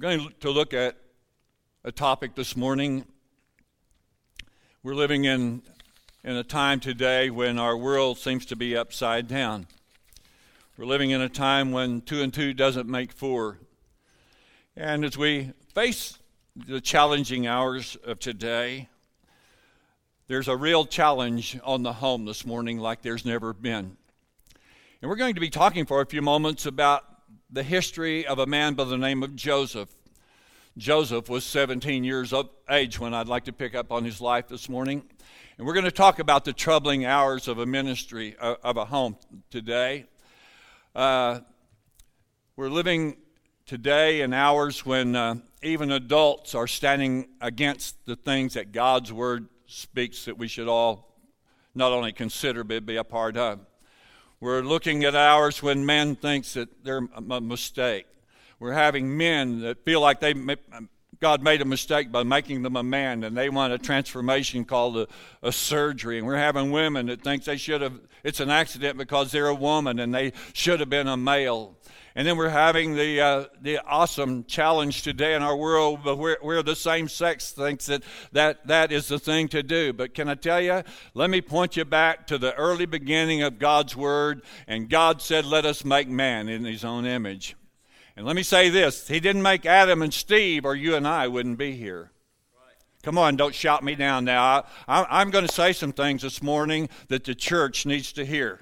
We're going to look at a topic this morning. We're living in, in a time today when our world seems to be upside down. We're living in a time when two and two doesn't make four. And as we face the challenging hours of today, there's a real challenge on the home this morning like there's never been. And we're going to be talking for a few moments about the history of a man by the name of Joseph. Joseph was 17 years of age when I'd like to pick up on his life this morning. And we're going to talk about the troubling hours of a ministry, uh, of a home today. Uh, we're living today in hours when uh, even adults are standing against the things that God's Word speaks that we should all not only consider but be a part of. We're looking at hours when men thinks that they're a mistake. We're having men that feel like they um, God made a mistake by making them a man, and they want a transformation called a, a, surgery. And we're having women that think they should have. It's an accident because they're a woman and they should have been a male. And then we're having the, uh, the awesome challenge today in our world where, where the same sex thinks that, that that is the thing to do. But can I tell you, let me point you back to the early beginning of God's Word. And God said, Let us make man in His own image. And let me say this He didn't make Adam and Steve, or you and I wouldn't be here. Come on, don't shout me down now. I, am going to say some things this morning that the church needs to hear.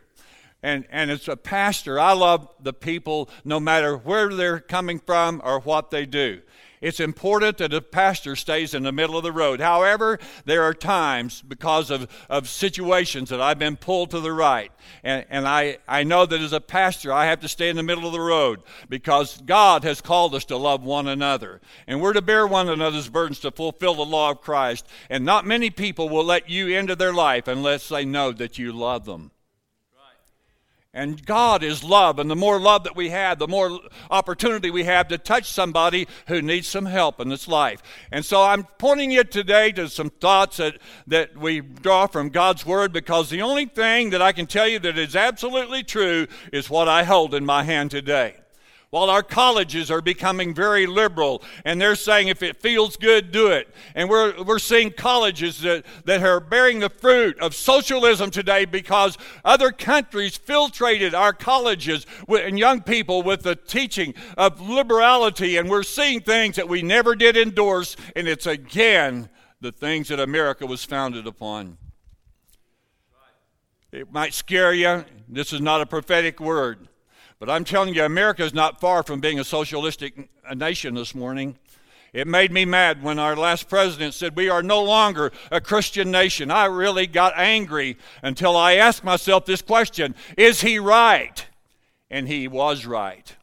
And, and as a pastor, I love the people no matter where they're coming from or what they do. It's important that a pastor stays in the middle of the road. However, there are times because of, of situations that I've been pulled to the right. And, and I, I know that as a pastor, I have to stay in the middle of the road because God has called us to love one another. And we're to bear one another's burdens to fulfill the law of Christ. And not many people will let you into their life unless they know that you love them. And God is love. And the more love that we have, the more opportunity we have to touch somebody who needs some help in this life. And so I'm pointing you today to some thoughts that, that we draw from God's Word because the only thing that I can tell you that is absolutely true is what I hold in my hand today. While our colleges are becoming very liberal and they're saying if it feels good, do it. And we're, we're seeing colleges that, that are bearing the fruit of socialism today because other countries filtrated our colleges and young people with the teaching of liberality. And we're seeing things that we never did endorse. And it's again the things that America was founded upon. It might scare you. This is not a prophetic word. But I'm telling you, America is not far from being a socialistic nation this morning. It made me mad when our last president said we are no longer a Christian nation. I really got angry until I asked myself this question Is he right? And he was right.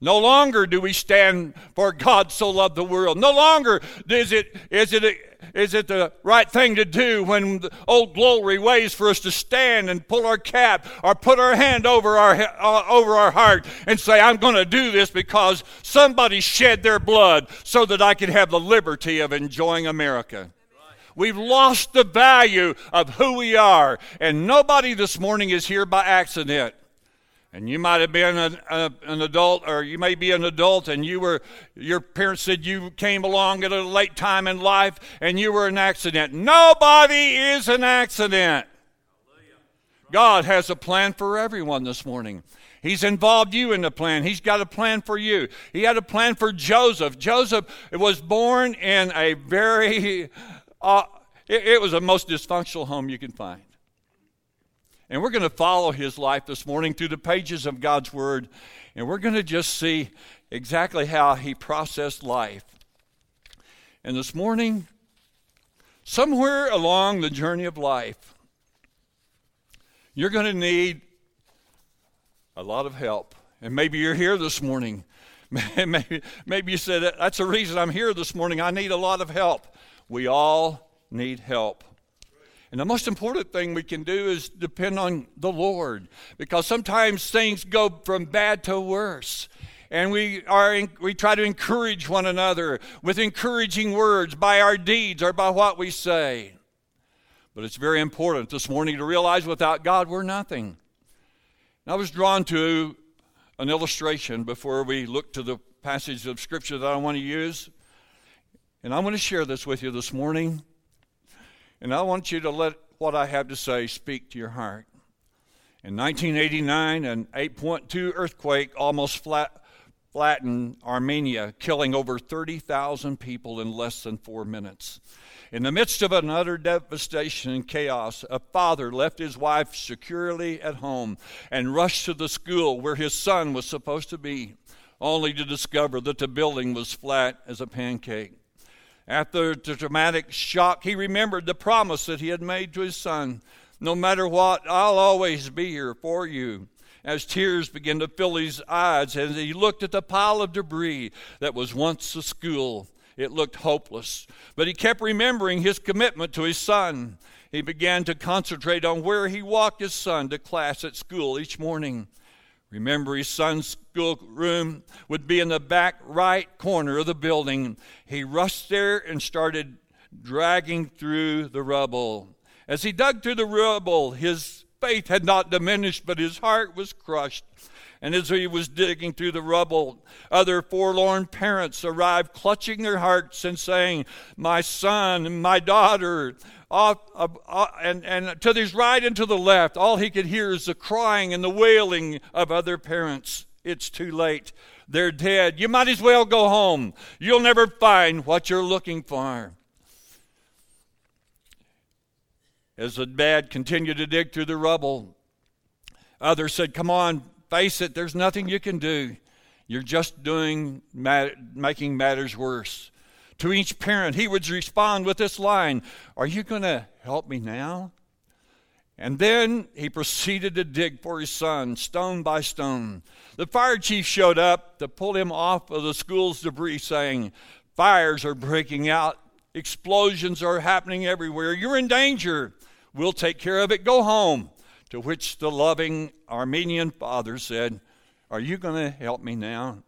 No longer do we stand for God so loved the world. No longer is it, is it is it the right thing to do when old glory waits for us to stand and pull our cap or put our hand over our, uh, over our heart and say, I'm going to do this because somebody shed their blood so that I could have the liberty of enjoying America? We've lost the value of who we are. And nobody this morning is here by accident. And you might have been an, a, an adult, or you may be an adult, and you were, your parents said you came along at a late time in life and you were an accident. Nobody is an accident. God has a plan for everyone this morning. He's involved you in the plan. He's got a plan for you. He had a plan for Joseph. Joseph was born in a very, uh, it, it was the most dysfunctional home you can find. And we're going to follow his life this morning through the pages of God's Word. And we're going to just see exactly how he processed life. And this morning, somewhere along the journey of life, you're going to need a lot of help. And maybe you're here this morning. maybe, maybe you said, That's the reason I'm here this morning. I need a lot of help. We all need help. And the most important thing we can do is depend on the Lord because sometimes things go from bad to worse. And we, are, we try to encourage one another with encouraging words by our deeds or by what we say. But it's very important this morning to realize without God we're nothing. And I was drawn to an illustration before we look to the passage of Scripture that I want to use. And I want to share this with you this morning. And I want you to let what I have to say speak to your heart. In 1989, an 8.2 earthquake almost flat, flattened Armenia, killing over 30,000 people in less than four minutes. In the midst of an utter devastation and chaos, a father left his wife securely at home and rushed to the school where his son was supposed to be, only to discover that the building was flat as a pancake. After the dramatic shock, he remembered the promise that he had made to his son no matter what, I'll always be here for you. As tears began to fill his eyes as he looked at the pile of debris that was once a school, it looked hopeless. But he kept remembering his commitment to his son. He began to concentrate on where he walked his son to class at school each morning. Remember, his son's schoolroom would be in the back right corner of the building. He rushed there and started dragging through the rubble. As he dug through the rubble, his faith had not diminished, but his heart was crushed. And as he was digging through the rubble, other forlorn parents arrived, clutching their hearts and saying, My son, my daughter. Off, uh, and, and to his right and to the left, all he could hear is the crying and the wailing of other parents. It's too late. They're dead. You might as well go home. You'll never find what you're looking for. As the dad continued to dig through the rubble, others said, Come on, face it, there's nothing you can do. You're just doing, making matters worse. To each parent, he would respond with this line Are you going to help me now? And then he proceeded to dig for his son, stone by stone. The fire chief showed up to pull him off of the school's debris, saying, Fires are breaking out, explosions are happening everywhere. You're in danger. We'll take care of it. Go home. To which the loving Armenian father said, Are you going to help me now?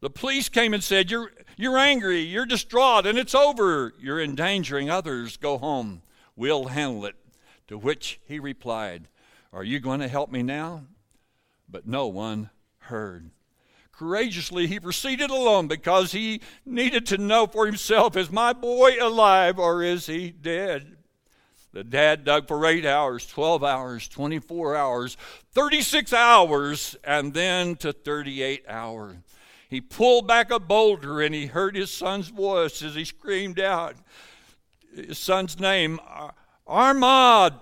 The police came and said, You're, you're angry, you're distraught, and it's over. You're endangering others. Go home. We'll handle it. To which he replied, Are you going to help me now? But no one heard. Courageously, he proceeded alone because he needed to know for himself is my boy alive or is he dead? The dad dug for eight hours, 12 hours, 24 hours, 36 hours, and then to 38 hours. He pulled back a boulder and he heard his son's voice as he screamed out his son's name, Armand.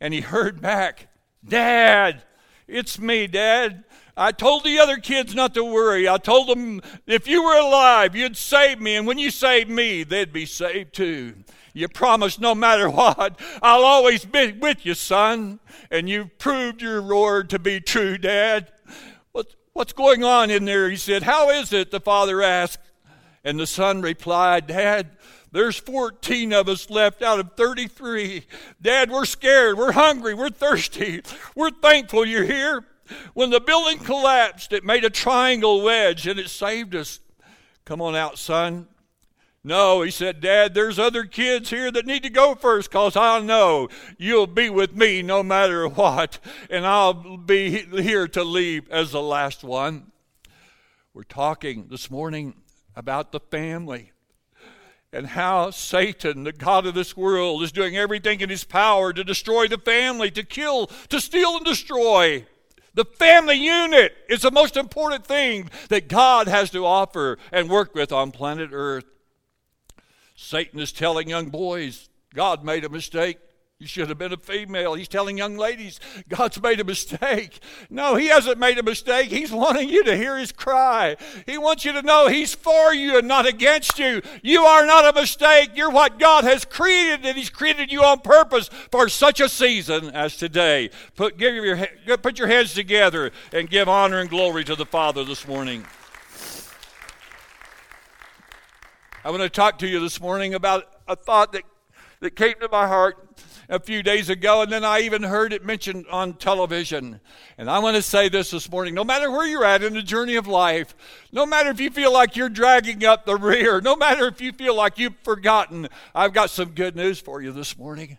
And he heard back, Dad, it's me, Dad. I told the other kids not to worry. I told them if you were alive, you'd save me. And when you saved me, they'd be saved too. You promised no matter what, I'll always be with you, son. And you've proved your word to be true, Dad. What, what's going on in there? He said. How is it? The father asked. And the son replied, Dad, there's 14 of us left out of 33. Dad, we're scared. We're hungry. We're thirsty. We're thankful you're here. When the building collapsed, it made a triangle wedge and it saved us. Come on out, son. No, he said, Dad, there's other kids here that need to go first because I know you'll be with me no matter what, and I'll be here to leave as the last one. We're talking this morning about the family and how Satan, the God of this world, is doing everything in his power to destroy the family, to kill, to steal, and destroy. The family unit is the most important thing that God has to offer and work with on planet Earth. Satan is telling young boys, God made a mistake. You should have been a female. He's telling young ladies, God's made a mistake. No, He hasn't made a mistake. He's wanting you to hear His cry. He wants you to know He's for you and not against you. You are not a mistake. You're what God has created, and He's created you on purpose for such a season as today. Put, give your, put your hands together and give honor and glory to the Father this morning. I want to talk to you this morning about a thought that, that came to my heart a few days ago, and then I even heard it mentioned on television. And I want to say this this morning no matter where you're at in the journey of life, no matter if you feel like you're dragging up the rear, no matter if you feel like you've forgotten, I've got some good news for you this morning.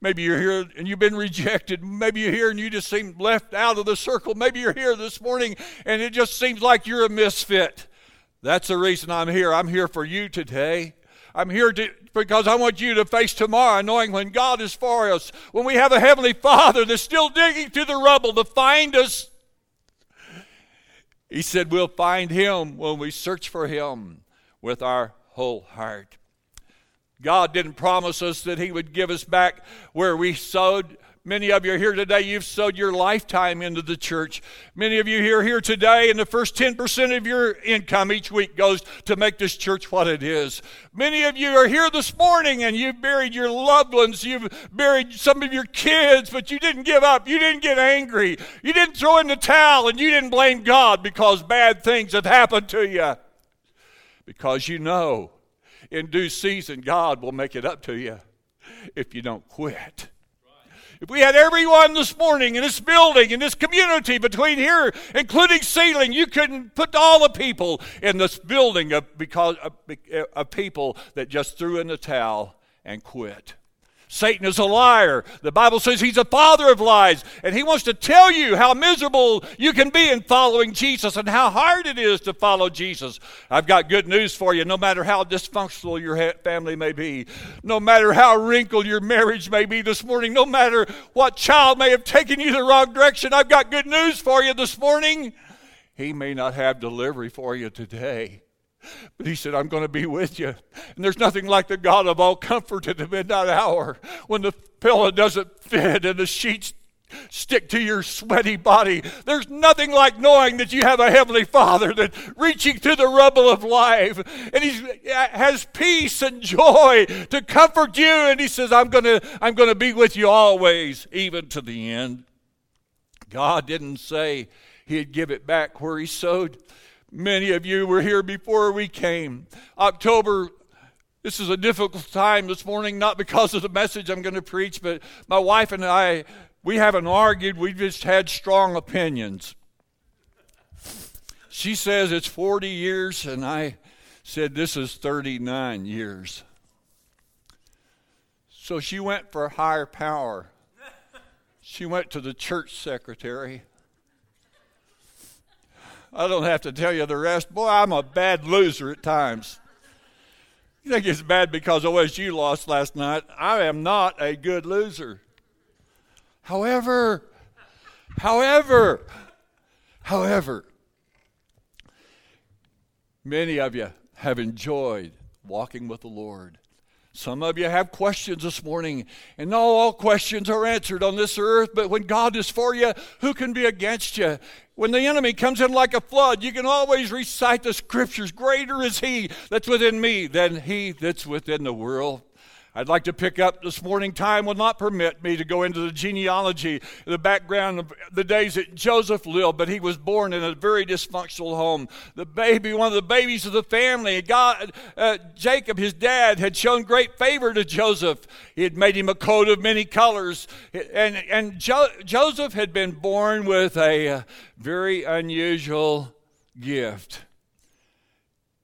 Maybe you're here and you've been rejected. Maybe you're here and you just seem left out of the circle. Maybe you're here this morning and it just seems like you're a misfit. That's the reason I'm here. I'm here for you today. I'm here to, because I want you to face tomorrow knowing when God is for us, when we have a Heavenly Father that's still digging through the rubble to find us. He said, We'll find Him when we search for Him with our whole heart. God didn't promise us that He would give us back where we sowed Many of you are here today, you've sowed your lifetime into the church. Many of you here here today, and the first 10% of your income each week goes to make this church what it is. Many of you are here this morning and you've buried your loved ones, you've buried some of your kids, but you didn't give up. You didn't get angry. You didn't throw in the towel and you didn't blame God because bad things have happened to you. Because you know in due season God will make it up to you if you don't quit. If we had everyone this morning in this building, in this community between here, including ceiling, you couldn't put all the people in this building of, because of, of people that just threw in the towel and quit. Satan is a liar. The Bible says he's a father of lies, and he wants to tell you how miserable you can be in following Jesus and how hard it is to follow Jesus. I've got good news for you. No matter how dysfunctional your family may be, no matter how wrinkled your marriage may be this morning, no matter what child may have taken you the wrong direction, I've got good news for you this morning. He may not have delivery for you today but he said, I'm going to be with you. And there's nothing like the God of all comfort at the midnight hour when the pillow doesn't fit and the sheets stick to your sweaty body. There's nothing like knowing that you have a heavenly Father that reaching through the rubble of life and he uh, has peace and joy to comfort you and he says I'm going to I'm going to be with you always even to the end. God didn't say he'd give it back where he sowed. Many of you were here before we came. October, this is a difficult time this morning, not because of the message I'm going to preach, but my wife and I, we haven't argued, we just had strong opinions. She says it's 40 years, and I said this is 39 years. So she went for higher power. She went to the church secretary. I don't have to tell you the rest. Boy, I'm a bad loser at times. You think it's bad because OSU lost last night? I am not a good loser. However, however, however, many of you have enjoyed walking with the Lord. Some of you have questions this morning, and not all questions are answered on this earth, but when God is for you, who can be against you? When the enemy comes in like a flood, you can always recite the scriptures Greater is he that's within me than he that's within the world. I'd like to pick up this morning. Time will not permit me to go into the genealogy, the background of the days that Joseph lived, but he was born in a very dysfunctional home. The baby, one of the babies of the family, God, uh, Jacob, his dad, had shown great favor to Joseph. He had made him a coat of many colors, and and jo- Joseph had been born with a very unusual gift.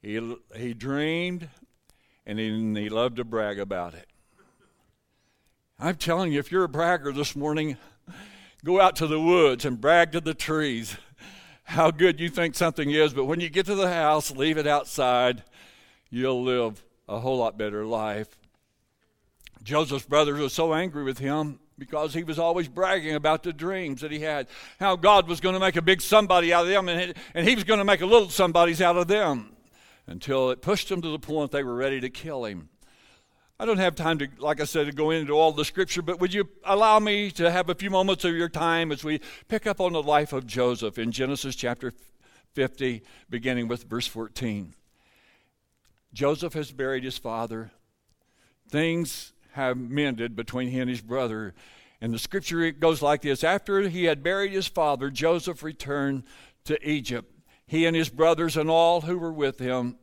He, he dreamed and he, he loved to brag about it. I'm telling you, if you're a bragger this morning, go out to the woods and brag to the trees how good you think something is. But when you get to the house, leave it outside. You'll live a whole lot better life. Joseph's brothers were so angry with him because he was always bragging about the dreams that he had, how God was going to make a big somebody out of them, and, he was going to make a little somebodies out of them until it pushed them to the point they were ready to kill him. I don't have time to, like I said, to go into all the scripture, but would you allow me to have a few moments of your time as we pick up on the life of Joseph in Genesis chapter 50, beginning with verse 14. Joseph has buried his father. Things have mended between he and his brother. And the scripture goes like this After he had buried his father, Joseph returned to Egypt he and his brothers and all who were with him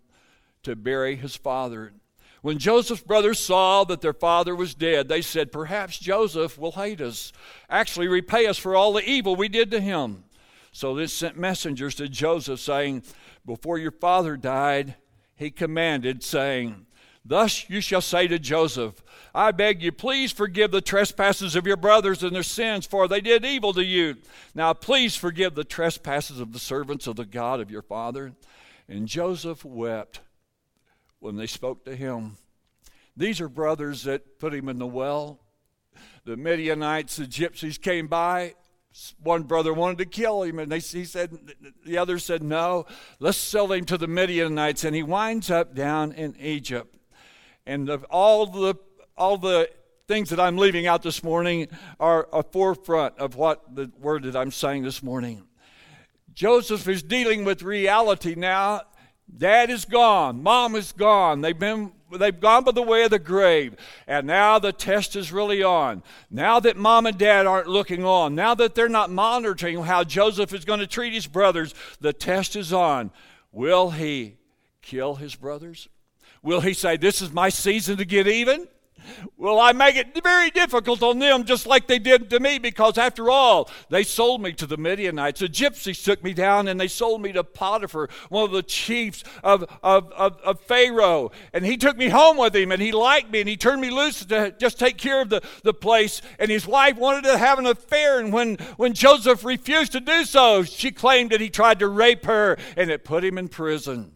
to bury his father. When Joseph's brothers saw that their father was dead, they said, Perhaps Joseph will hate us, actually repay us for all the evil we did to him. So they sent messengers to Joseph, saying, Before your father died, he commanded, saying, Thus you shall say to Joseph, I beg you, please forgive the trespasses of your brothers and their sins, for they did evil to you. Now please forgive the trespasses of the servants of the God of your father. And Joseph wept when they spoke to him. These are brothers that put him in the well. The Midianites, the gypsies came by. One brother wanted to kill him, and they, he said, the other said, No, let's sell him to the Midianites. And he winds up down in Egypt. And the, all the all the things that I'm leaving out this morning are a forefront of what the word that I'm saying this morning. Joseph is dealing with reality now. Dad is gone. Mom is gone. They've been they've gone by the way of the grave. And now the test is really on. Now that mom and dad aren't looking on, now that they're not monitoring how Joseph is going to treat his brothers, the test is on. Will he kill his brothers? Will he say, This is my season to get even? Well, I make it very difficult on them just like they did to me because, after all, they sold me to the Midianites. The gypsies took me down and they sold me to Potiphar, one of the chiefs of, of, of, of, Pharaoh. And he took me home with him and he liked me and he turned me loose to just take care of the, the place. And his wife wanted to have an affair. And when, when Joseph refused to do so, she claimed that he tried to rape her and it put him in prison.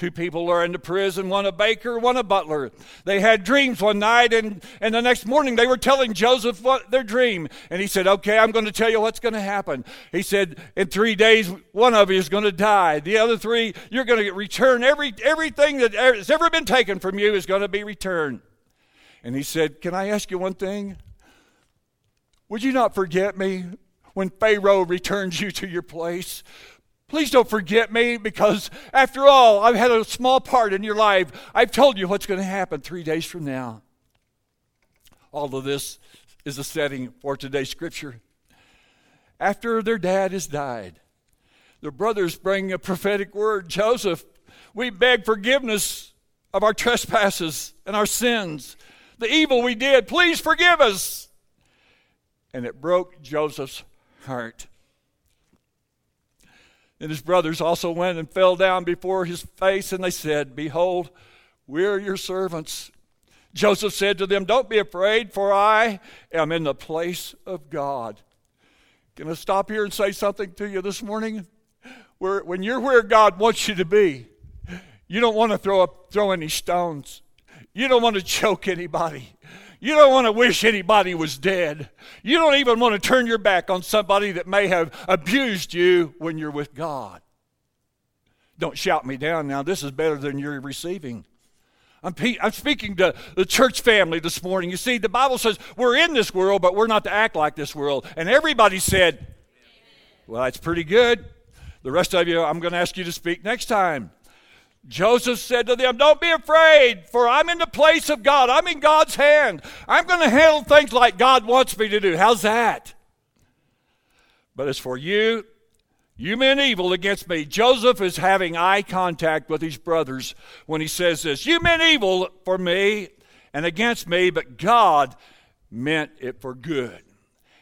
Two people are in the prison, one a baker, one a butler. They had dreams one night, and, and the next morning they were telling Joseph what their dream. And he said, Okay, I'm going to tell you what's going to happen. He said, In three days, one of you is going to die. The other three, you're going to return every, everything that has ever been taken from you is going to be returned. And he said, Can I ask you one thing? Would you not forget me when Pharaoh returns you to your place? Please don't forget me because, after all, I've had a small part in your life. I've told you what's going to happen three days from now. All of this is a setting for today's scripture. After their dad has died, the brothers bring a prophetic word Joseph, we beg forgiveness of our trespasses and our sins, the evil we did. Please forgive us. And it broke Joseph's heart. And his brothers also went and fell down before his face, and they said, Behold, we are your servants. Joseph said to them, Don't be afraid, for I am in the place of God. Can I stop here and say something to you this morning? Where, when you're where God wants you to be, you don't want to throw, up, throw any stones. You don't want to choke anybody. You don't want to wish anybody was dead. You don't even want to turn your back on somebody that may have abused you when you're with God. Don't shout me down now. This is better than you're receiving. I'm, I'm speaking to the church family this morning. You see, the Bible says we're in this world, but we're not to act like this world. And everybody said, Well, that's pretty good. The rest of you, I'm going to ask you to speak next time. Joseph said to them, Don't be afraid, for I'm in the place of God. I'm in God's hand. I'm going to handle things like God wants me to do. How's that? But as for you, you meant evil against me. Joseph is having eye contact with his brothers when he says this. You meant evil for me and against me, but God meant it for good.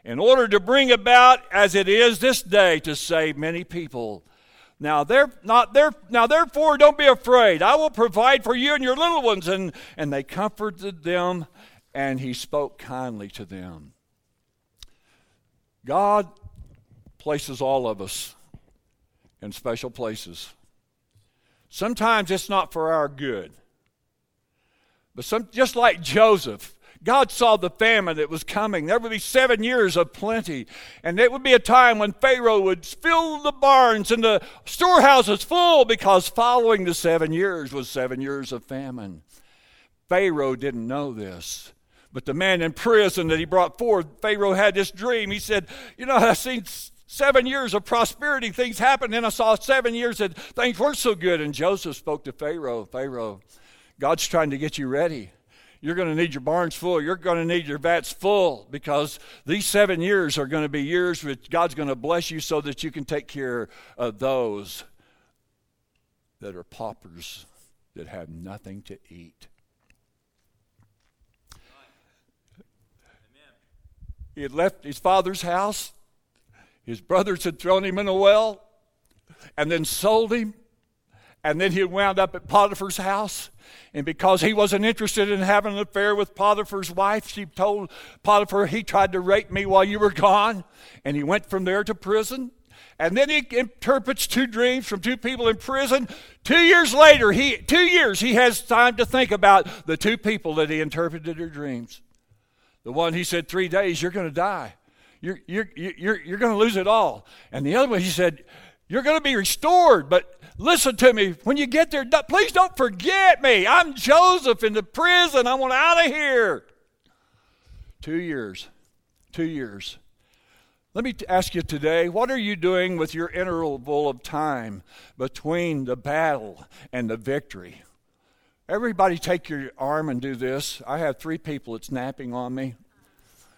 In order to bring about, as it is this day, to save many people. Now, they're not there. Now, therefore, don't be afraid. I will provide for you and your little ones. And, and they comforted them, and he spoke kindly to them. God places all of us in special places. Sometimes it's not for our good. But some, just like Joseph, God saw the famine that was coming. There would be seven years of plenty. And it would be a time when Pharaoh would fill the barns and the storehouses full because following the seven years was seven years of famine. Pharaoh didn't know this. But the man in prison that he brought forth, Pharaoh had this dream. He said, You know, I've seen seven years of prosperity, things happened, and I saw seven years that things weren't so good. And Joseph spoke to Pharaoh Pharaoh, God's trying to get you ready. You're going to need your barns full. You're going to need your vats full because these seven years are going to be years which God's going to bless you so that you can take care of those that are paupers that have nothing to eat. He had left his father's house. His brothers had thrown him in a well and then sold him. And then he wound up at Potiphar's house. And because he wasn't interested in having an affair with Potiphar's wife, she told Potiphar, He tried to rape me while you were gone. And he went from there to prison. And then he interprets two dreams from two people in prison. Two years later, he two years he has time to think about the two people that he interpreted their dreams. The one he said, three days, you're going to die. You're, you're, you're, you're going to lose it all. And the other one, he said, you're going to be restored, but listen to me. When you get there, please don't forget me. I'm Joseph in the prison. I want out of here. Two years. Two years. Let me ask you today what are you doing with your interval of time between the battle and the victory? Everybody take your arm and do this. I have three people that's napping on me.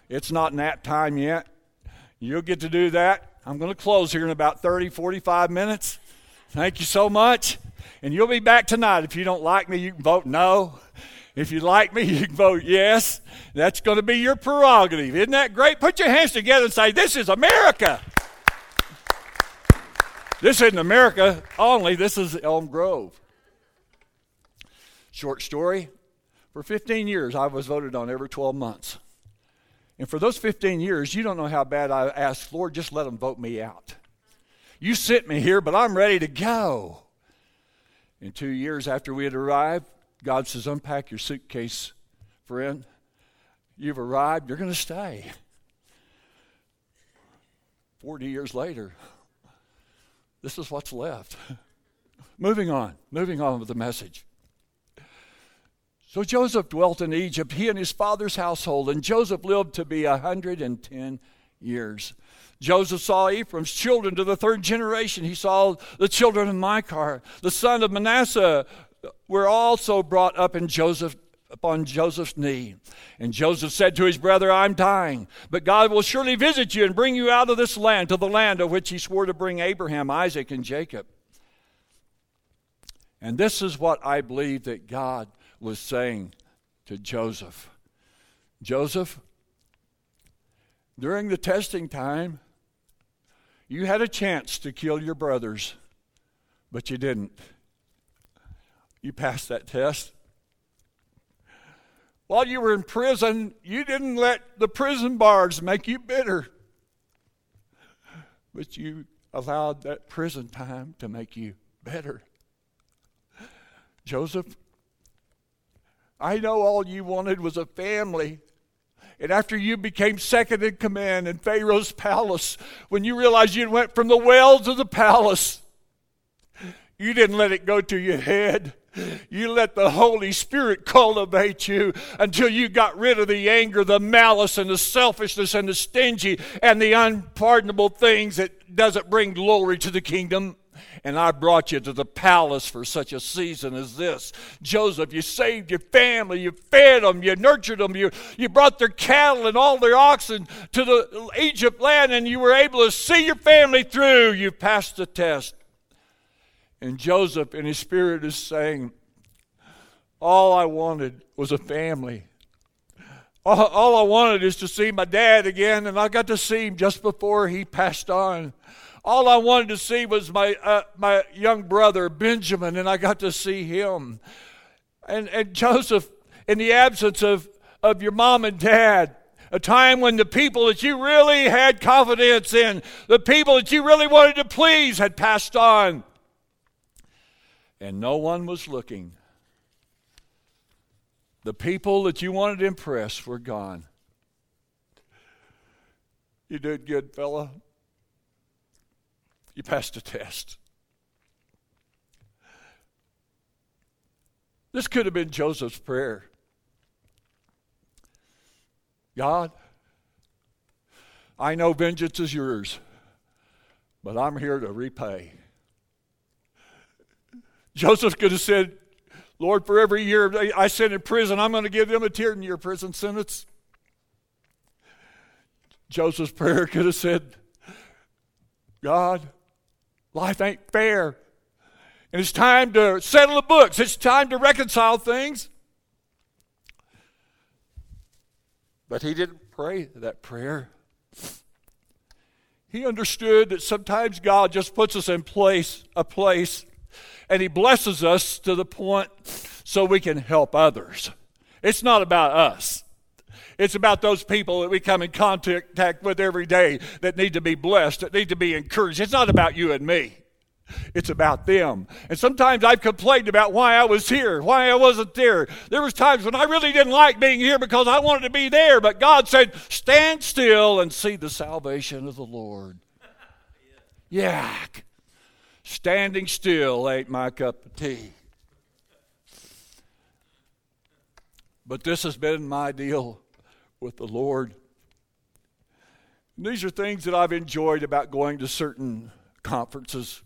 It's not nap time yet. You'll get to do that. I'm going to close here in about 30, 45 minutes. Thank you so much. And you'll be back tonight. If you don't like me, you can vote no. If you like me, you can vote yes. That's going to be your prerogative. Isn't that great? Put your hands together and say, This is America. this isn't America only, this is Elm Grove. Short story. For 15 years, I was voted on every 12 months. And for those 15 years, you don't know how bad I asked, Lord, just let them vote me out. You sent me here, but I'm ready to go. In two years after we had arrived, God says, Unpack your suitcase, friend. You've arrived, you're going to stay. 40 years later, this is what's left. moving on, moving on with the message. So Joseph dwelt in Egypt, he and his father's household, and Joseph lived to be a 110 years. Joseph saw Ephraim's children to the third generation. He saw the children of Machir, the son of Manasseh, were also brought up in Joseph upon Joseph's knee. And Joseph said to his brother, I'm dying, but God will surely visit you and bring you out of this land to the land of which he swore to bring Abraham, Isaac, and Jacob. And this is what I believe that God was saying to Joseph Joseph, during the testing time, you had a chance to kill your brothers, but you didn't. You passed that test. While you were in prison, you didn't let the prison bars make you bitter, but you allowed that prison time to make you better. Joseph, I know all you wanted was a family. And after you became second in command in Pharaoh's palace, when you realized you went from the well to the palace, you didn't let it go to your head. You let the Holy Spirit cultivate you until you got rid of the anger, the malice, and the selfishness, and the stingy, and the unpardonable things that doesn't bring glory to the kingdom and I brought you to the palace for such a season as this. Joseph, you saved your family, you fed them, you nurtured them, you, you brought their cattle and all their oxen to the Egypt land, and you were able to see your family through. You passed the test. And Joseph, in his spirit, is saying, All I wanted was a family. All, all I wanted is to see my dad again, and I got to see him just before he passed on. All I wanted to see was my, uh, my young brother, Benjamin, and I got to see him. And, and Joseph, in the absence of, of your mom and dad, a time when the people that you really had confidence in, the people that you really wanted to please, had passed on. And no one was looking. The people that you wanted to impress were gone. You did good, fella. You passed the test. This could have been Joseph's prayer God, I know vengeance is yours, but I'm here to repay. Joseph could have said, Lord, for every year I sit in prison, I'm going to give them a 10 year prison sentence. Joseph's prayer could have said, God, Life ain't fair. And it's time to settle the books, it's time to reconcile things. But he didn't pray that prayer. He understood that sometimes God just puts us in place, a place, and he blesses us to the point so we can help others. It's not about us. It's about those people that we come in contact with every day that need to be blessed, that need to be encouraged. It's not about you and me. It's about them. And sometimes I've complained about why I was here, why I wasn't there. There was times when I really didn't like being here because I wanted to be there, but God said, "Stand still and see the salvation of the Lord." Yak. Standing still ain't my cup of tea. But this has been my deal with the Lord. And these are things that I've enjoyed about going to certain conferences.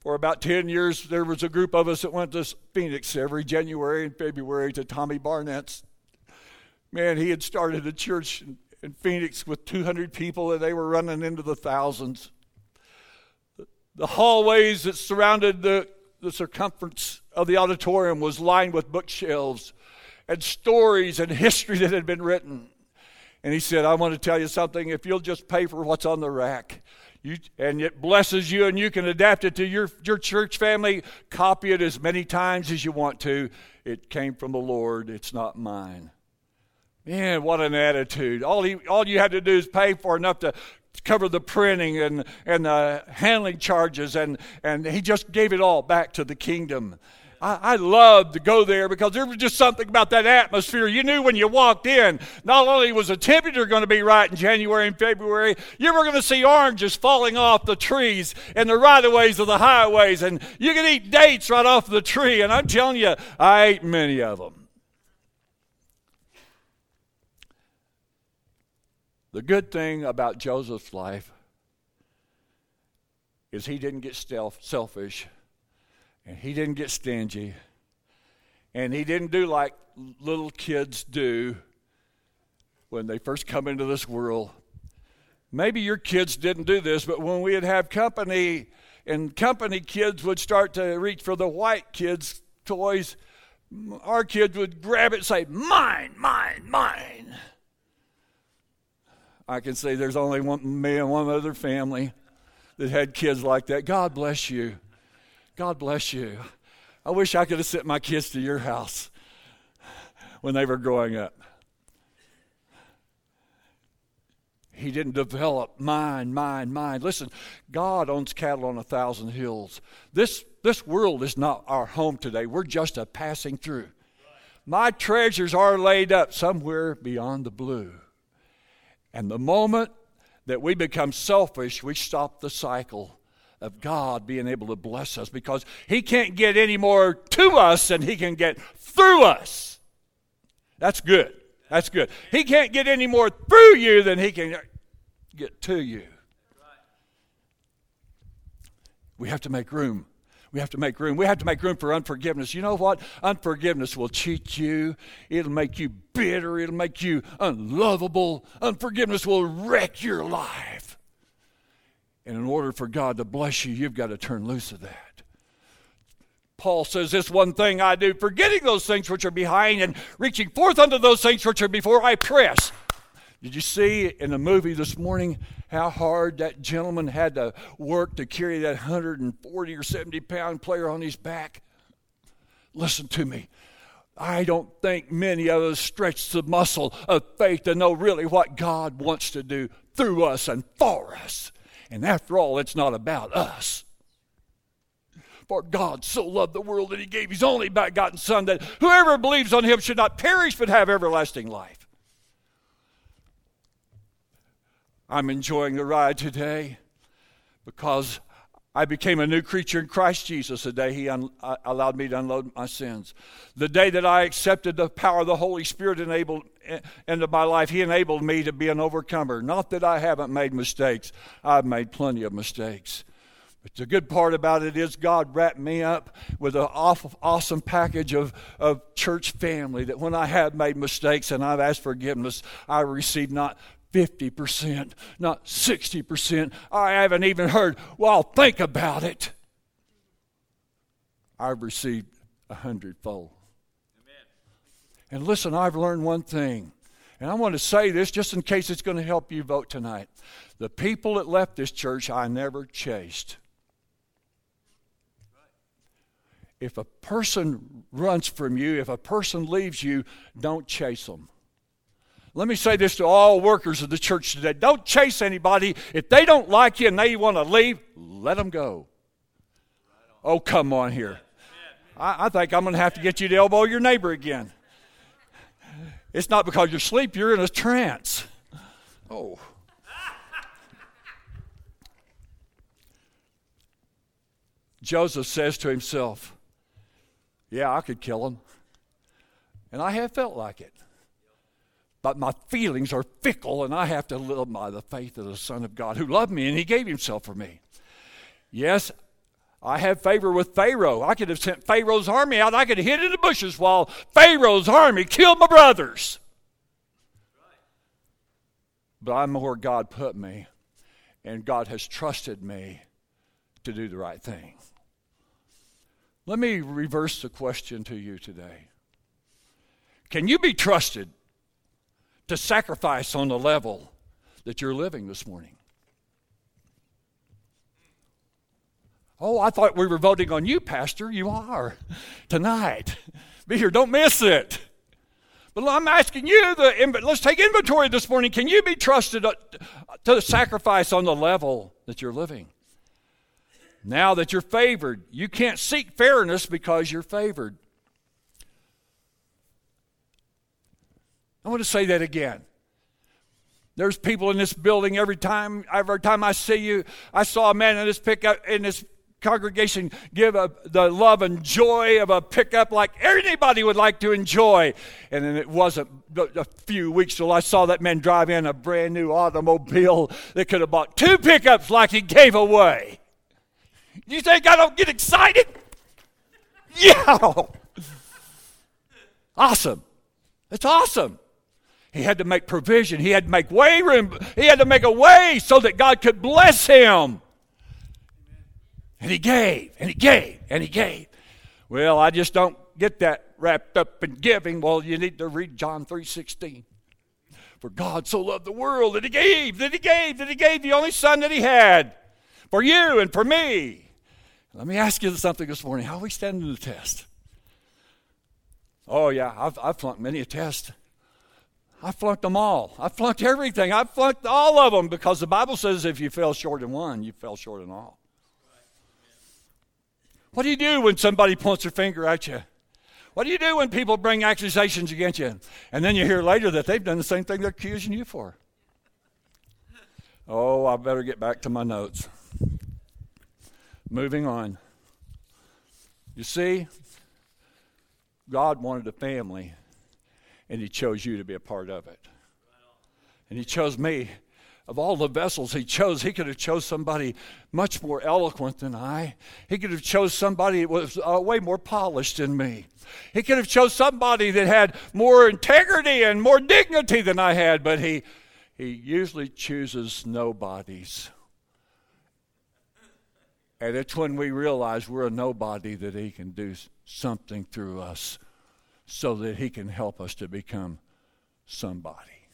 For about 10 years, there was a group of us that went to Phoenix every January and February to Tommy Barnett's. Man, he had started a church in, in Phoenix with 200 people, and they were running into the thousands. The hallways that surrounded the, the circumference of the auditorium was lined with bookshelves and stories and history that had been written. And he said, I want to tell you something. If you'll just pay for what's on the rack, you, and it blesses you, and you can adapt it to your, your church family, copy it as many times as you want to. It came from the Lord, it's not mine. Man, what an attitude. All, he, all you had to do is pay for enough to cover the printing and, and the handling charges, and, and he just gave it all back to the kingdom. I, I loved to go there because there was just something about that atmosphere. You knew when you walked in, not only was the temperature going to be right in January and February, you were going to see oranges falling off the trees and the right of ways of the highways, and you could eat dates right off the tree. And I'm telling you, I ate many of them. The good thing about Joseph's life is he didn't get selfish and he didn't get stingy. And he didn't do like little kids do when they first come into this world. Maybe your kids didn't do this, but when we'd have company and company kids would start to reach for the white kids' toys, our kids would grab it and say, Mine, mine, mine. I can say there's only one me and one other family that had kids like that. God bless you. God bless you. I wish I could have sent my kids to your house when they were growing up. He didn't develop mind, mind, mind. Listen, God owns cattle on a thousand hills. This, this world is not our home today. We're just a passing through. My treasures are laid up somewhere beyond the blue. And the moment that we become selfish, we stop the cycle of God being able to bless us because He can't get any more to us than He can get through us. That's good. That's good. He can't get any more through you than He can get to you. We have to make room. We have to make room. We have to make room for unforgiveness. You know what? Unforgiveness will cheat you. It'll make you bitter. It'll make you unlovable. Unforgiveness will wreck your life. And in order for God to bless you, you've got to turn loose of that. Paul says, This one thing I do, forgetting those things which are behind and reaching forth unto those things which are before, I press. Did you see in the movie this morning how hard that gentleman had to work to carry that 140 or 70 pound player on his back? Listen to me. I don't think many of us stretch the muscle of faith to know really what God wants to do through us and for us. And after all, it's not about us. For God so loved the world that he gave his only begotten Son, that whoever believes on him should not perish but have everlasting life. I'm enjoying the ride today because I became a new creature in Christ Jesus the day He un- uh, allowed me to unload my sins. The day that I accepted the power of the Holy Spirit enabled eh, into my life, He enabled me to be an overcomer. Not that I haven't made mistakes, I've made plenty of mistakes. But the good part about it is God wrapped me up with an awesome package of, of church family that when I have made mistakes and I've asked forgiveness, I received not 50%, not 60%. I haven't even heard, well, think about it. I've received a hundredfold. And listen, I've learned one thing. And I want to say this just in case it's going to help you vote tonight. The people that left this church, I never chased. If a person runs from you, if a person leaves you, don't chase them. Let me say this to all workers of the church today. Don't chase anybody. If they don't like you and they want to leave, let them go. Oh, come on here. I, I think I'm going to have to get you to elbow your neighbor again. It's not because you're asleep, you're in a trance. Oh. Joseph says to himself, Yeah, I could kill him. And I have felt like it. But my feelings are fickle, and I have to live by the faith of the Son of God who loved me and he gave himself for me. Yes, I have favor with Pharaoh. I could have sent Pharaoh's army out. I could have hid in the bushes while Pharaoh's army killed my brothers. But I'm where God put me, and God has trusted me to do the right thing. Let me reverse the question to you today. Can you be trusted to sacrifice on the level that you're living this morning? Oh, I thought we were voting on you, Pastor. You are tonight. Be here. Don't miss it. But I'm asking you, the, let's take inventory this morning. Can you be trusted uh, to sacrifice on the level that you're living? Now that you're favored, you can't seek fairness because you're favored. I want to say that again. There's people in this building every time every time I see you. I saw a man in this pickup in this congregation give a, the love and joy of a pickup like anybody would like to enjoy. And then it wasn't a few weeks till I saw that man drive in a brand new automobile that could have bought two pickups like he gave away. You think I don't get excited? Yeah. Awesome. It's awesome. He had to make provision. He had to make way room. He had to make a way so that God could bless him. And he gave, and he gave, and he gave. Well, I just don't get that wrapped up in giving. Well, you need to read John 3:16. For God so loved the world that he gave, that he gave, that he gave the only son that he had for you and for me. Let me ask you something this morning. How are we standing in the test? Oh, yeah, I've, I've flunked many a test. I flunked them all. I flunked everything. I flunked all of them because the Bible says if you fell short in one, you fell short in all. What do you do when somebody points their finger at you? What do you do when people bring accusations against you? And then you hear later that they've done the same thing they're accusing you for. Oh, I better get back to my notes. Moving on. You see, God wanted a family, and He chose you to be a part of it. And He chose me of all the vessels he chose, he could have chose somebody much more eloquent than I. He could have chose somebody that was uh, way more polished than me. He could have chose somebody that had more integrity and more dignity than I had, but he he usually chooses nobodies. And it's when we realize we're a nobody that he can do something through us so that he can help us to become somebody.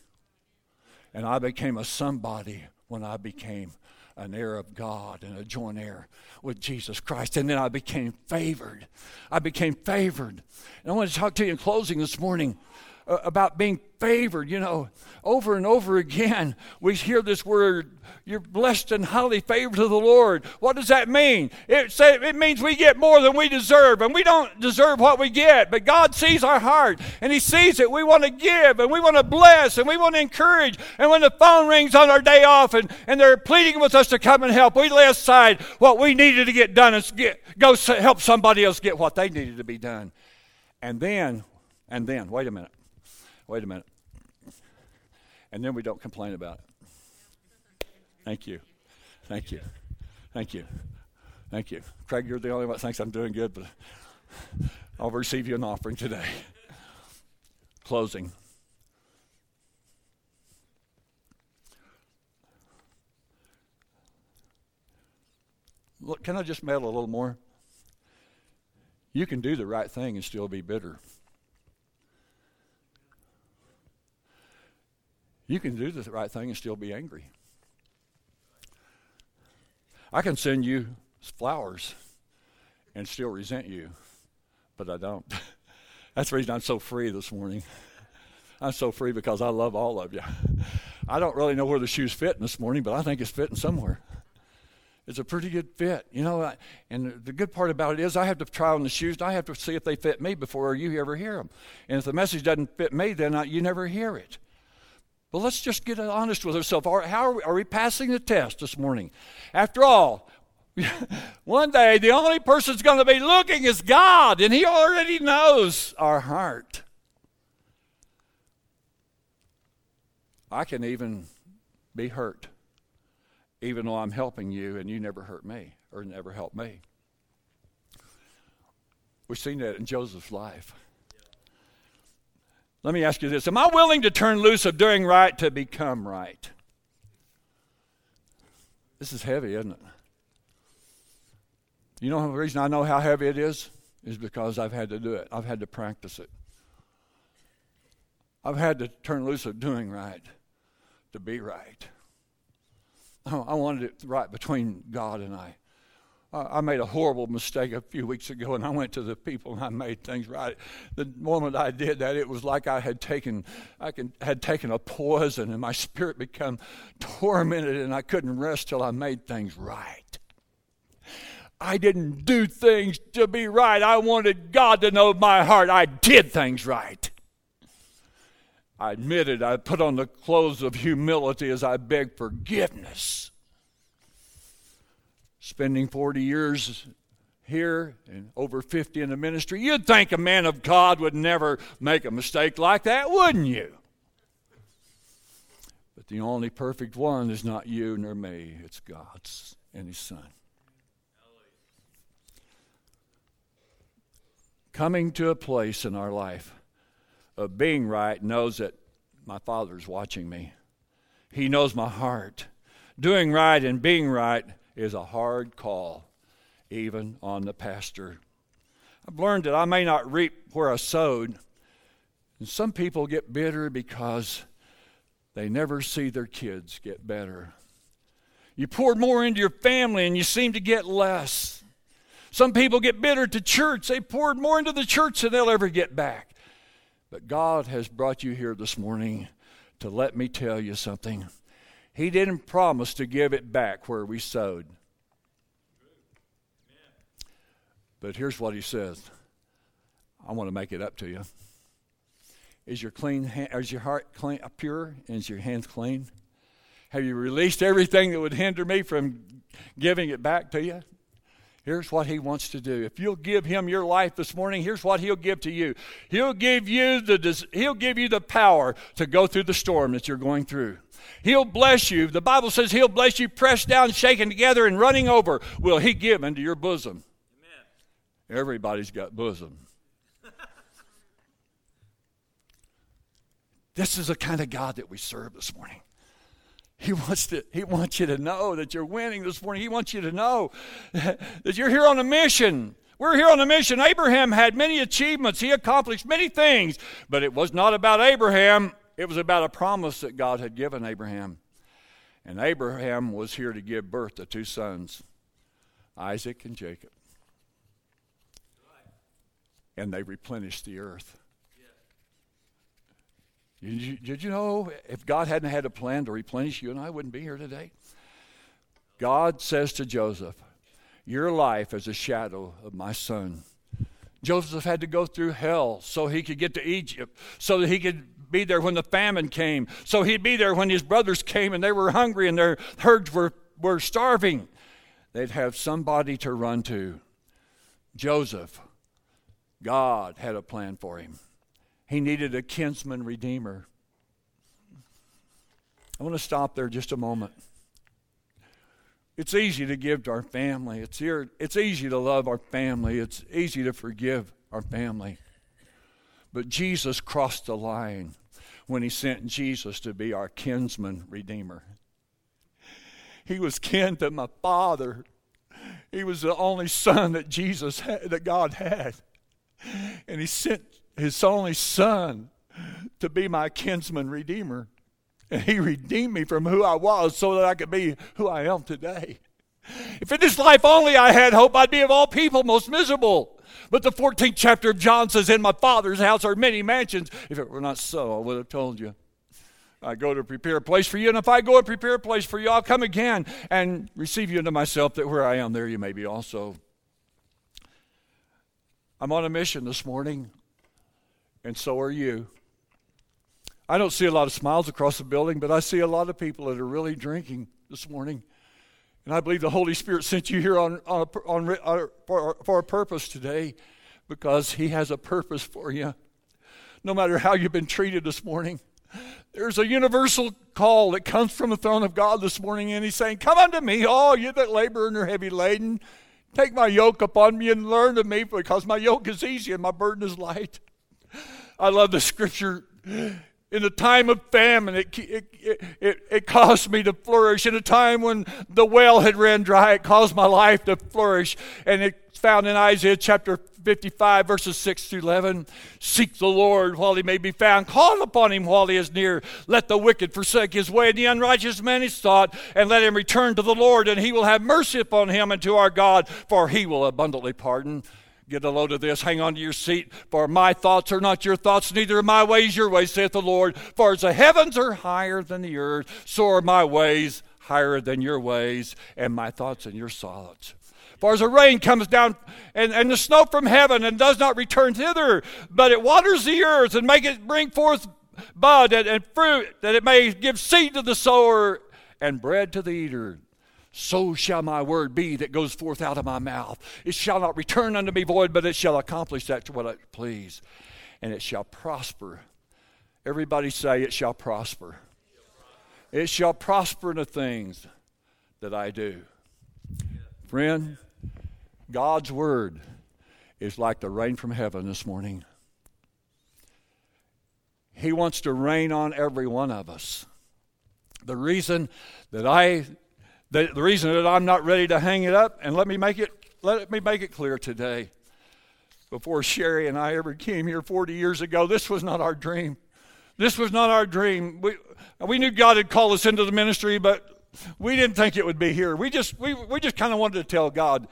And I became a somebody when I became an heir of God and a joint heir with Jesus Christ. And then I became favored. I became favored. And I want to talk to you in closing this morning uh, about being favored. You know, over and over again, we hear this word, you're blessed and highly favored of the Lord. What does that mean? It, say, it means we get more than we deserve, and we don't deserve what we get, but God sees our heart, and He sees it. We want to give, and we want to bless, and we want to encourage. And when the phone rings on our day off and, and they're pleading with us to come and help, we lay aside what we needed to get done and get, go help somebody else get what they needed to be done. And then, and then, wait a minute. Wait a minute. And then we don't complain about it. Thank you. Thank you. Thank you. Thank you. Craig, you're the only one that thinks I'm doing good, but I'll receive you an offering today. Closing. Look, can I just meddle a little more? You can do the right thing and still be bitter. You can do the right thing and still be angry. I can send you flowers and still resent you, but I don't. That's the reason I'm so free this morning. I'm so free because I love all of you. I don't really know where the shoes fit this morning, but I think it's fitting somewhere. It's a pretty good fit, you know. And the good part about it is, I have to try on the shoes, and I have to see if they fit me before you ever hear them. And if the message doesn't fit me, then I, you never hear it. But let's just get honest with ourselves. Are, how are we, are we passing the test this morning? After all, one day the only person that's going to be looking is God, and He already knows our heart. I can even be hurt, even though I'm helping you and you never hurt me or never help me. We've seen that in Joseph's life. Let me ask you this Am I willing to turn loose of doing right to become right? This is heavy, isn't it? You know the reason I know how heavy it is? Is because I've had to do it. I've had to practice it. I've had to turn loose of doing right to be right. Oh, I wanted it right between God and I. I made a horrible mistake a few weeks ago, and I went to the people and I made things right. The moment I did that, it was like I had taken, I can, had taken a poison, and my spirit became tormented, and I couldn't rest till I made things right. I didn't do things to be right. I wanted God to know my heart. I did things right. I admitted I put on the clothes of humility as I begged forgiveness. Spending 40 years here and over 50 in the ministry, you'd think a man of God would never make a mistake like that, wouldn't you? But the only perfect one is not you nor me, it's God's and His Son. Coming to a place in our life of being right knows that my Father's watching me. He knows my heart. Doing right and being right is a hard call, even on the pastor. I've learned that I may not reap where I sowed. And some people get bitter because they never see their kids get better. You poured more into your family and you seem to get less. Some people get bitter to church. They poured more into the church than they'll ever get back. But God has brought you here this morning to let me tell you something. He didn't promise to give it back where we sowed. But here's what he says I want to make it up to you. Is your clean is your heart clean pure is your hands clean? Have you released everything that would hinder me from giving it back to you? Here's what he wants to do. If you'll give him your life this morning, here's what he'll give to you. He'll give you the he'll give you the power to go through the storm that you're going through. He'll bless you. The Bible says he'll bless you pressed down, shaken together and running over will he give into your bosom. Amen. Everybody's got bosom. this is the kind of God that we serve this morning. He wants, to, he wants you to know that you're winning this morning. He wants you to know that you're here on a mission. We're here on a mission. Abraham had many achievements, he accomplished many things, but it was not about Abraham. It was about a promise that God had given Abraham. And Abraham was here to give birth to two sons, Isaac and Jacob. And they replenished the earth. Did you, did you know if God hadn't had a plan to replenish you and I wouldn't be here today? God says to Joseph, Your life is a shadow of my son. Joseph had to go through hell so he could get to Egypt, so that he could be there when the famine came, so he'd be there when his brothers came and they were hungry and their herds were, were starving. They'd have somebody to run to. Joseph, God had a plan for him. He needed a kinsman redeemer. I want to stop there just a moment. It's easy to give to our family. It's, here, it's easy to love our family. It's easy to forgive our family. But Jesus crossed the line when he sent Jesus to be our kinsman redeemer. He was kin to my father. He was the only son that Jesus had, that God had. And he sent his only son to be my kinsman redeemer. And he redeemed me from who I was so that I could be who I am today. If in this life only I had hope, I'd be of all people most miserable. But the 14th chapter of John says, In my Father's house are many mansions. If it were not so, I would have told you. I go to prepare a place for you, and if I go and prepare a place for you, I'll come again and receive you into myself, that where I am, there you may be also. I'm on a mission this morning, and so are you. I don't see a lot of smiles across the building, but I see a lot of people that are really drinking this morning. And I believe the Holy Spirit sent you here on, on, on, on for, for a purpose today because He has a purpose for you. No matter how you've been treated this morning, there's a universal call that comes from the throne of God this morning, and He's saying, Come unto me, all you that labor and are heavy laden. Take my yoke upon me and learn of me, because my yoke is easy and my burden is light. I love the scripture. In a time of famine, it, it, it, it, caused me to flourish. In a time when the well had ran dry, it caused my life to flourish. And it's found in Isaiah chapter 55, verses 6 to 11. Seek the Lord while he may be found. Call upon him while he is near. Let the wicked forsake his way, and the unrighteous man his thought, and let him return to the Lord, and he will have mercy upon him and to our God, for he will abundantly pardon. Get a load of this. Hang on to your seat. For my thoughts are not your thoughts, neither are my ways your ways, saith the Lord. For as the heavens are higher than the earth, so are my ways higher than your ways, and my thoughts and your thoughts. For as the rain comes down and, and the snow from heaven and does not return thither, but it waters the earth and make it bring forth bud and, and fruit, that it may give seed to the sower and bread to the eater. So shall my word be that goes forth out of my mouth. It shall not return unto me void, but it shall accomplish that to what I please, and it shall prosper. Everybody say, It shall prosper. It shall prosper in the things that I do. Friend, God's word is like the rain from heaven this morning. He wants to rain on every one of us. The reason that I the, the reason that I'm not ready to hang it up, and let me make it let me make it clear today. Before Sherry and I ever came here 40 years ago, this was not our dream. This was not our dream. We, we knew God had called us into the ministry, but we didn't think it would be here. We just we, we just kind of wanted to tell God,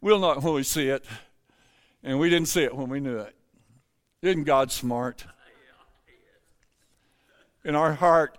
we'll not when we see it. And we didn't see it when we knew it. Isn't God smart? In our heart,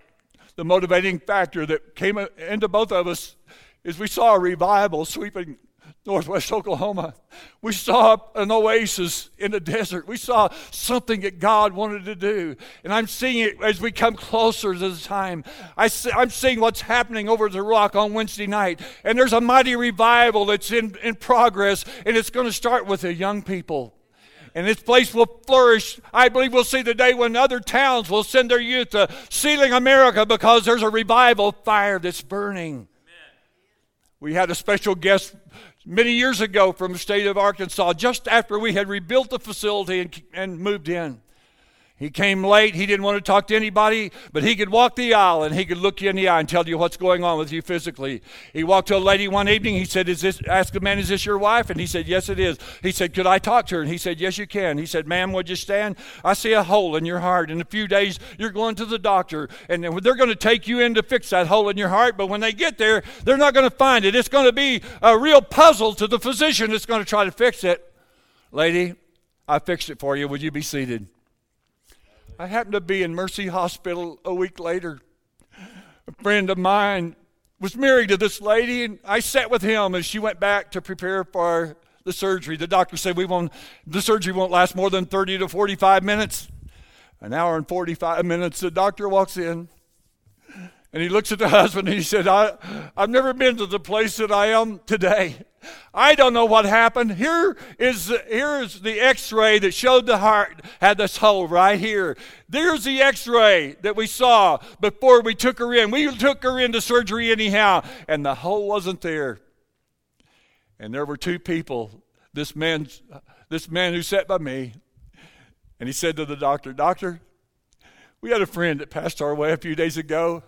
the motivating factor that came into both of us is we saw a revival sweeping northwest Oklahoma. We saw an oasis in the desert. We saw something that God wanted to do. And I'm seeing it as we come closer to the time. I am seeing what's happening over the rock on Wednesday night. And there's a mighty revival that's in, in progress, and it's going to start with the young people. And this place will flourish. I believe we'll see the day when other towns will send their youth to Seiling America because there's a revival fire that's burning. We had a special guest many years ago from the state of Arkansas, just after we had rebuilt the facility and, and moved in. He came late. He didn't want to talk to anybody, but he could walk the aisle and he could look you in the eye and tell you what's going on with you physically. He walked to a lady one evening. He said, "Is this?" Asked the man, "Is this your wife?" And he said, "Yes, it is." He said, "Could I talk to her?" And he said, "Yes, you can." He said, "Ma'am, would you stand? I see a hole in your heart. In a few days, you're going to the doctor, and they're going to take you in to fix that hole in your heart. But when they get there, they're not going to find it. It's going to be a real puzzle to the physician that's going to try to fix it." Lady, I fixed it for you. Would you be seated? I happened to be in Mercy Hospital a week later. A friend of mine was married to this lady, and I sat with him as she went back to prepare for the surgery. The doctor said we won't, the surgery won't last more than 30 to 45 minutes. An hour and 45 minutes, the doctor walks in and he looks at the husband and he said, I, I've never been to the place that I am today. I don't know what happened. Here is, here is the x ray that showed the heart had this hole right here. There's the x ray that we saw before we took her in. We took her into surgery anyhow, and the hole wasn't there. And there were two people. This man, this man who sat by me, and he said to the doctor, Doctor, we had a friend that passed our way a few days ago,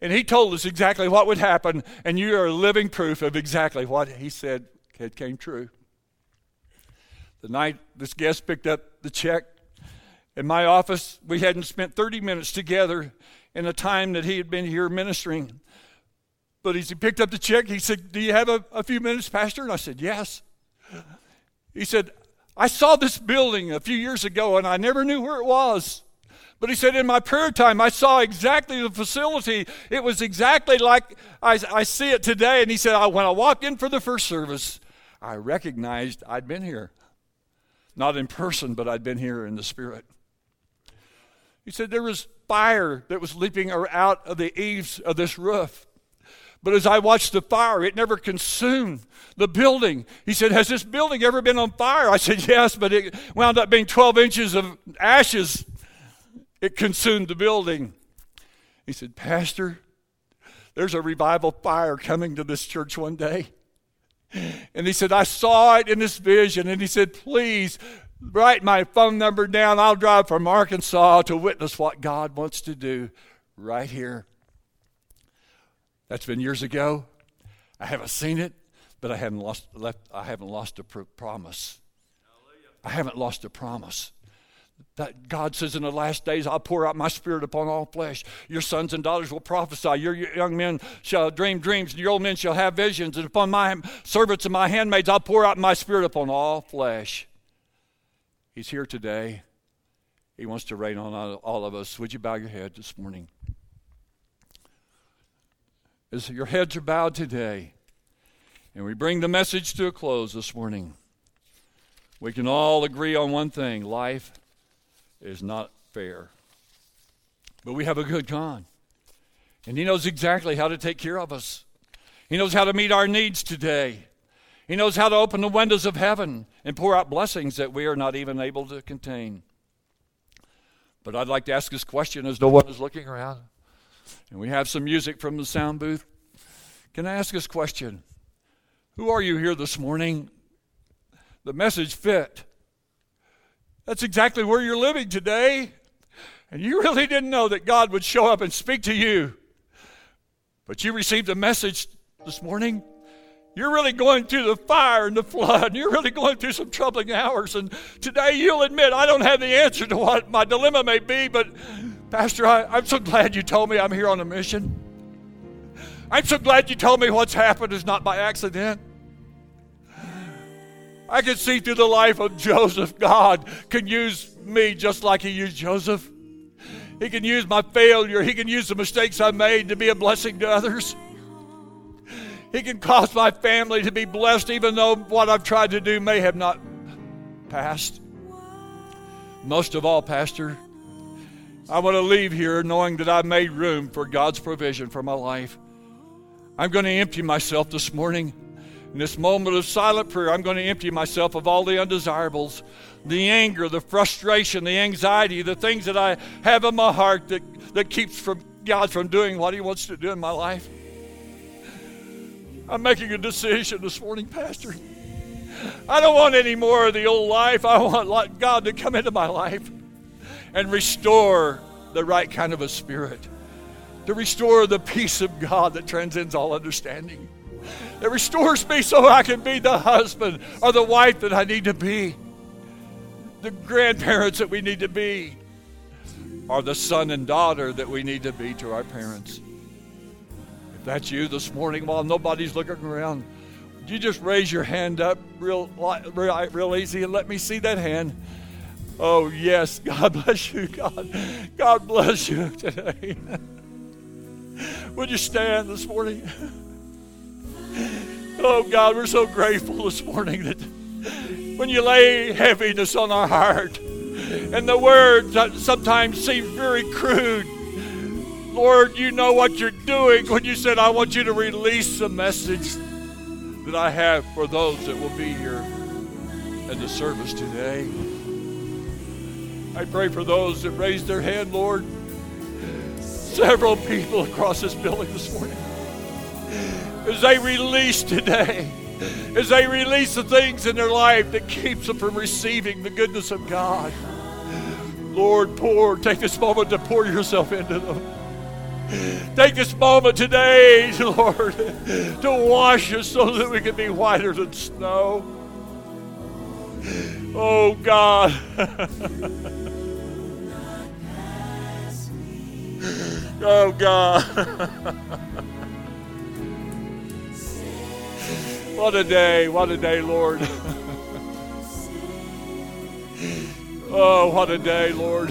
and he told us exactly what would happen, and you are living proof of exactly what he said it came true. The night this guest picked up the check in my office, we hadn't spent 30 minutes together in the time that he had been here ministering. But as he picked up the check, he said, Do you have a, a few minutes, Pastor? And I said, Yes. He said, I saw this building a few years ago and I never knew where it was. But he said, in my prayer time, I saw exactly the facility. It was exactly like I, I see it today. And he said, when I walked in for the first service, I recognized I'd been here. Not in person, but I'd been here in the spirit. He said, there was fire that was leaping out of the eaves of this roof. But as I watched the fire, it never consumed the building. He said, Has this building ever been on fire? I said, Yes, but it wound up being 12 inches of ashes. It consumed the building. He said, Pastor, there's a revival fire coming to this church one day. And he said, I saw it in this vision. And he said, Please write my phone number down. I'll drive from Arkansas to witness what God wants to do right here. That's been years ago. I haven't seen it, but I haven't lost, left, I haven't lost a pr- promise. I haven't lost a promise. That God says in the last days, I'll pour out my spirit upon all flesh. Your sons and daughters will prophesy. Your young men shall dream dreams, and your old men shall have visions. And upon my servants and my handmaids, I'll pour out my spirit upon all flesh. He's here today. He wants to reign on all of us. Would you bow your head this morning? as your heads are bowed today, and we bring the message to a close this morning, we can all agree on one thing life is not fair. But we have a good God, and He knows exactly how to take care of us. He knows how to meet our needs today. He knows how to open the windows of heaven and pour out blessings that we are not even able to contain. But I'd like to ask this question as no one is looking around. And we have some music from the sound booth. Can I ask this question? Who are you here this morning? The message fit. That's exactly where you're living today. And you really didn't know that God would show up and speak to you. But you received a message this morning. You're really going through the fire and the flood. You're really going through some troubling hours. And today you'll admit, I don't have the answer to what my dilemma may be, but Pastor, I, am so glad you told me I'm here on a mission. I'm so glad you told me what's happened is not by accident. I can see through the life of Joseph, God can use me just like He used Joseph. He can use my failure, He can use the mistakes I made to be a blessing to others. He can cause my family to be blessed, even though what I've tried to do may have not passed. Most of all, Pastor, I want to leave here knowing that I've made room for God's provision for my life. I'm going to empty myself this morning. In this moment of silent prayer, I'm going to empty myself of all the undesirables, the anger, the frustration, the anxiety, the things that I have in my heart that, that keeps from God from doing what He wants to do in my life. I'm making a decision this morning, Pastor. I don't want any more of the old life. I want God to come into my life and restore the right kind of a spirit, to restore the peace of God that transcends all understanding, that restores me so I can be the husband or the wife that I need to be, the grandparents that we need to be, or the son and daughter that we need to be to our parents. If that's you this morning while nobody's looking around, you just raise your hand up real, real, real easy and let me see that hand. Oh, yes. God bless you, God. God bless you today. Would you stand this morning? Oh, God, we're so grateful this morning that when you lay heaviness on our heart and the words that sometimes seem very crude, Lord, you know what you're doing when you said, I want you to release a message that I have for those that will be here in the service today. I pray for those that raised their hand, Lord. Several people across this building this morning. As they release today, as they release the things in their life that keeps them from receiving the goodness of God. Lord, pour, take this moment to pour yourself into them. Take this moment today, Lord, to wash us so that we can be whiter than snow. Oh, God. oh, God. what a day. What a day, Lord. Oh, what a day, Lord.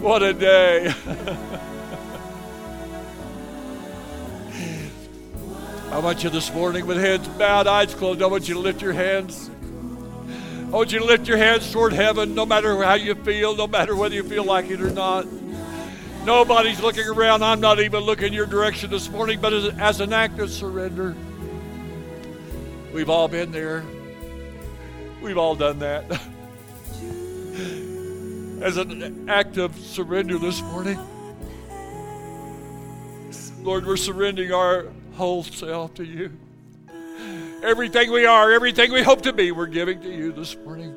what a day. I want you this morning with heads bowed, eyes closed. I want you to lift your hands. I want you to lift your hands toward heaven, no matter how you feel, no matter whether you feel like it or not. Nobody's looking around. I'm not even looking your direction this morning, but as, as an act of surrender, we've all been there. We've all done that. As an act of surrender this morning, Lord, we're surrendering our whole self to you. Everything we are, everything we hope to be, we're giving to you this morning.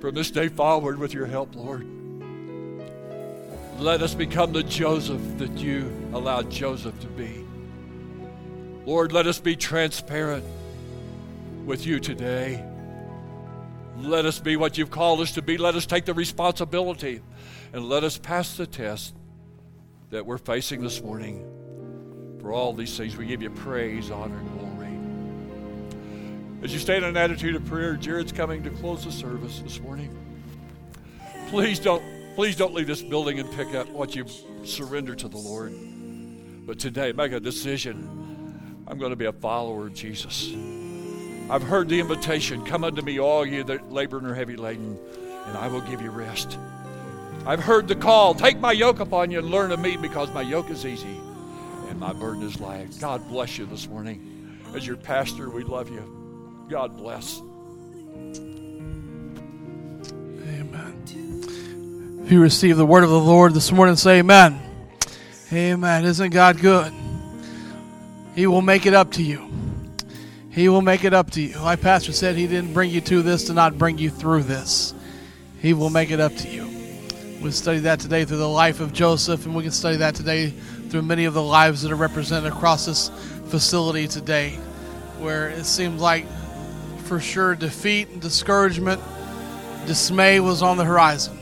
From this day forward, with your help, Lord, let us become the Joseph that you allowed Joseph to be. Lord, let us be transparent with you today. Let us be what you've called us to be. Let us take the responsibility and let us pass the test that we're facing this morning. For all these things, we give you praise, honor, and glory. As you stay in an attitude of prayer, Jared's coming to close the service this morning. Please don't, please don't leave this building and pick up what you've surrendered to the Lord. But today, make a decision. I'm going to be a follower of Jesus. I've heard the invitation come unto me, all you that labor and are heavy laden, and I will give you rest. I've heard the call take my yoke upon you and learn of me because my yoke is easy and my burden is light. God bless you this morning. As your pastor, we love you. God bless. If you receive the word of the Lord this morning, say amen. Amen. Isn't God good? He will make it up to you. He will make it up to you. My pastor said he didn't bring you to this to not bring you through this. He will make it up to you. We study that today through the life of Joseph, and we can study that today through many of the lives that are represented across this facility today, where it seemed like for sure defeat and discouragement, dismay was on the horizon,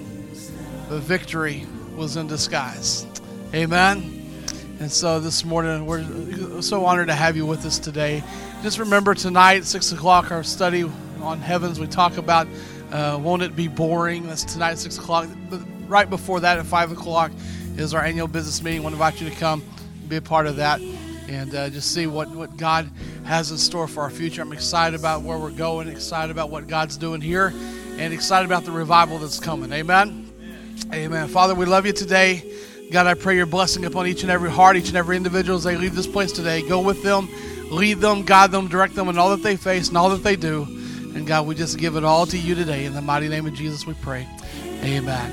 but victory was in disguise. Amen. And so this morning, we're so honored to have you with us today. Just remember tonight, 6 o'clock, our study on heavens. We talk about uh, Won't It Be Boring? That's tonight 6 o'clock. But right before that, at 5 o'clock, is our annual business meeting. I want to invite you to come be a part of that and uh, just see what, what God has in store for our future. I'm excited about where we're going, excited about what God's doing here, and excited about the revival that's coming. Amen. Amen. Father, we love you today. God, I pray your blessing upon each and every heart, each and every individual as they leave this place today. Go with them, lead them, guide them, direct them in all that they face and all that they do. And God, we just give it all to you today. In the mighty name of Jesus, we pray. Amen.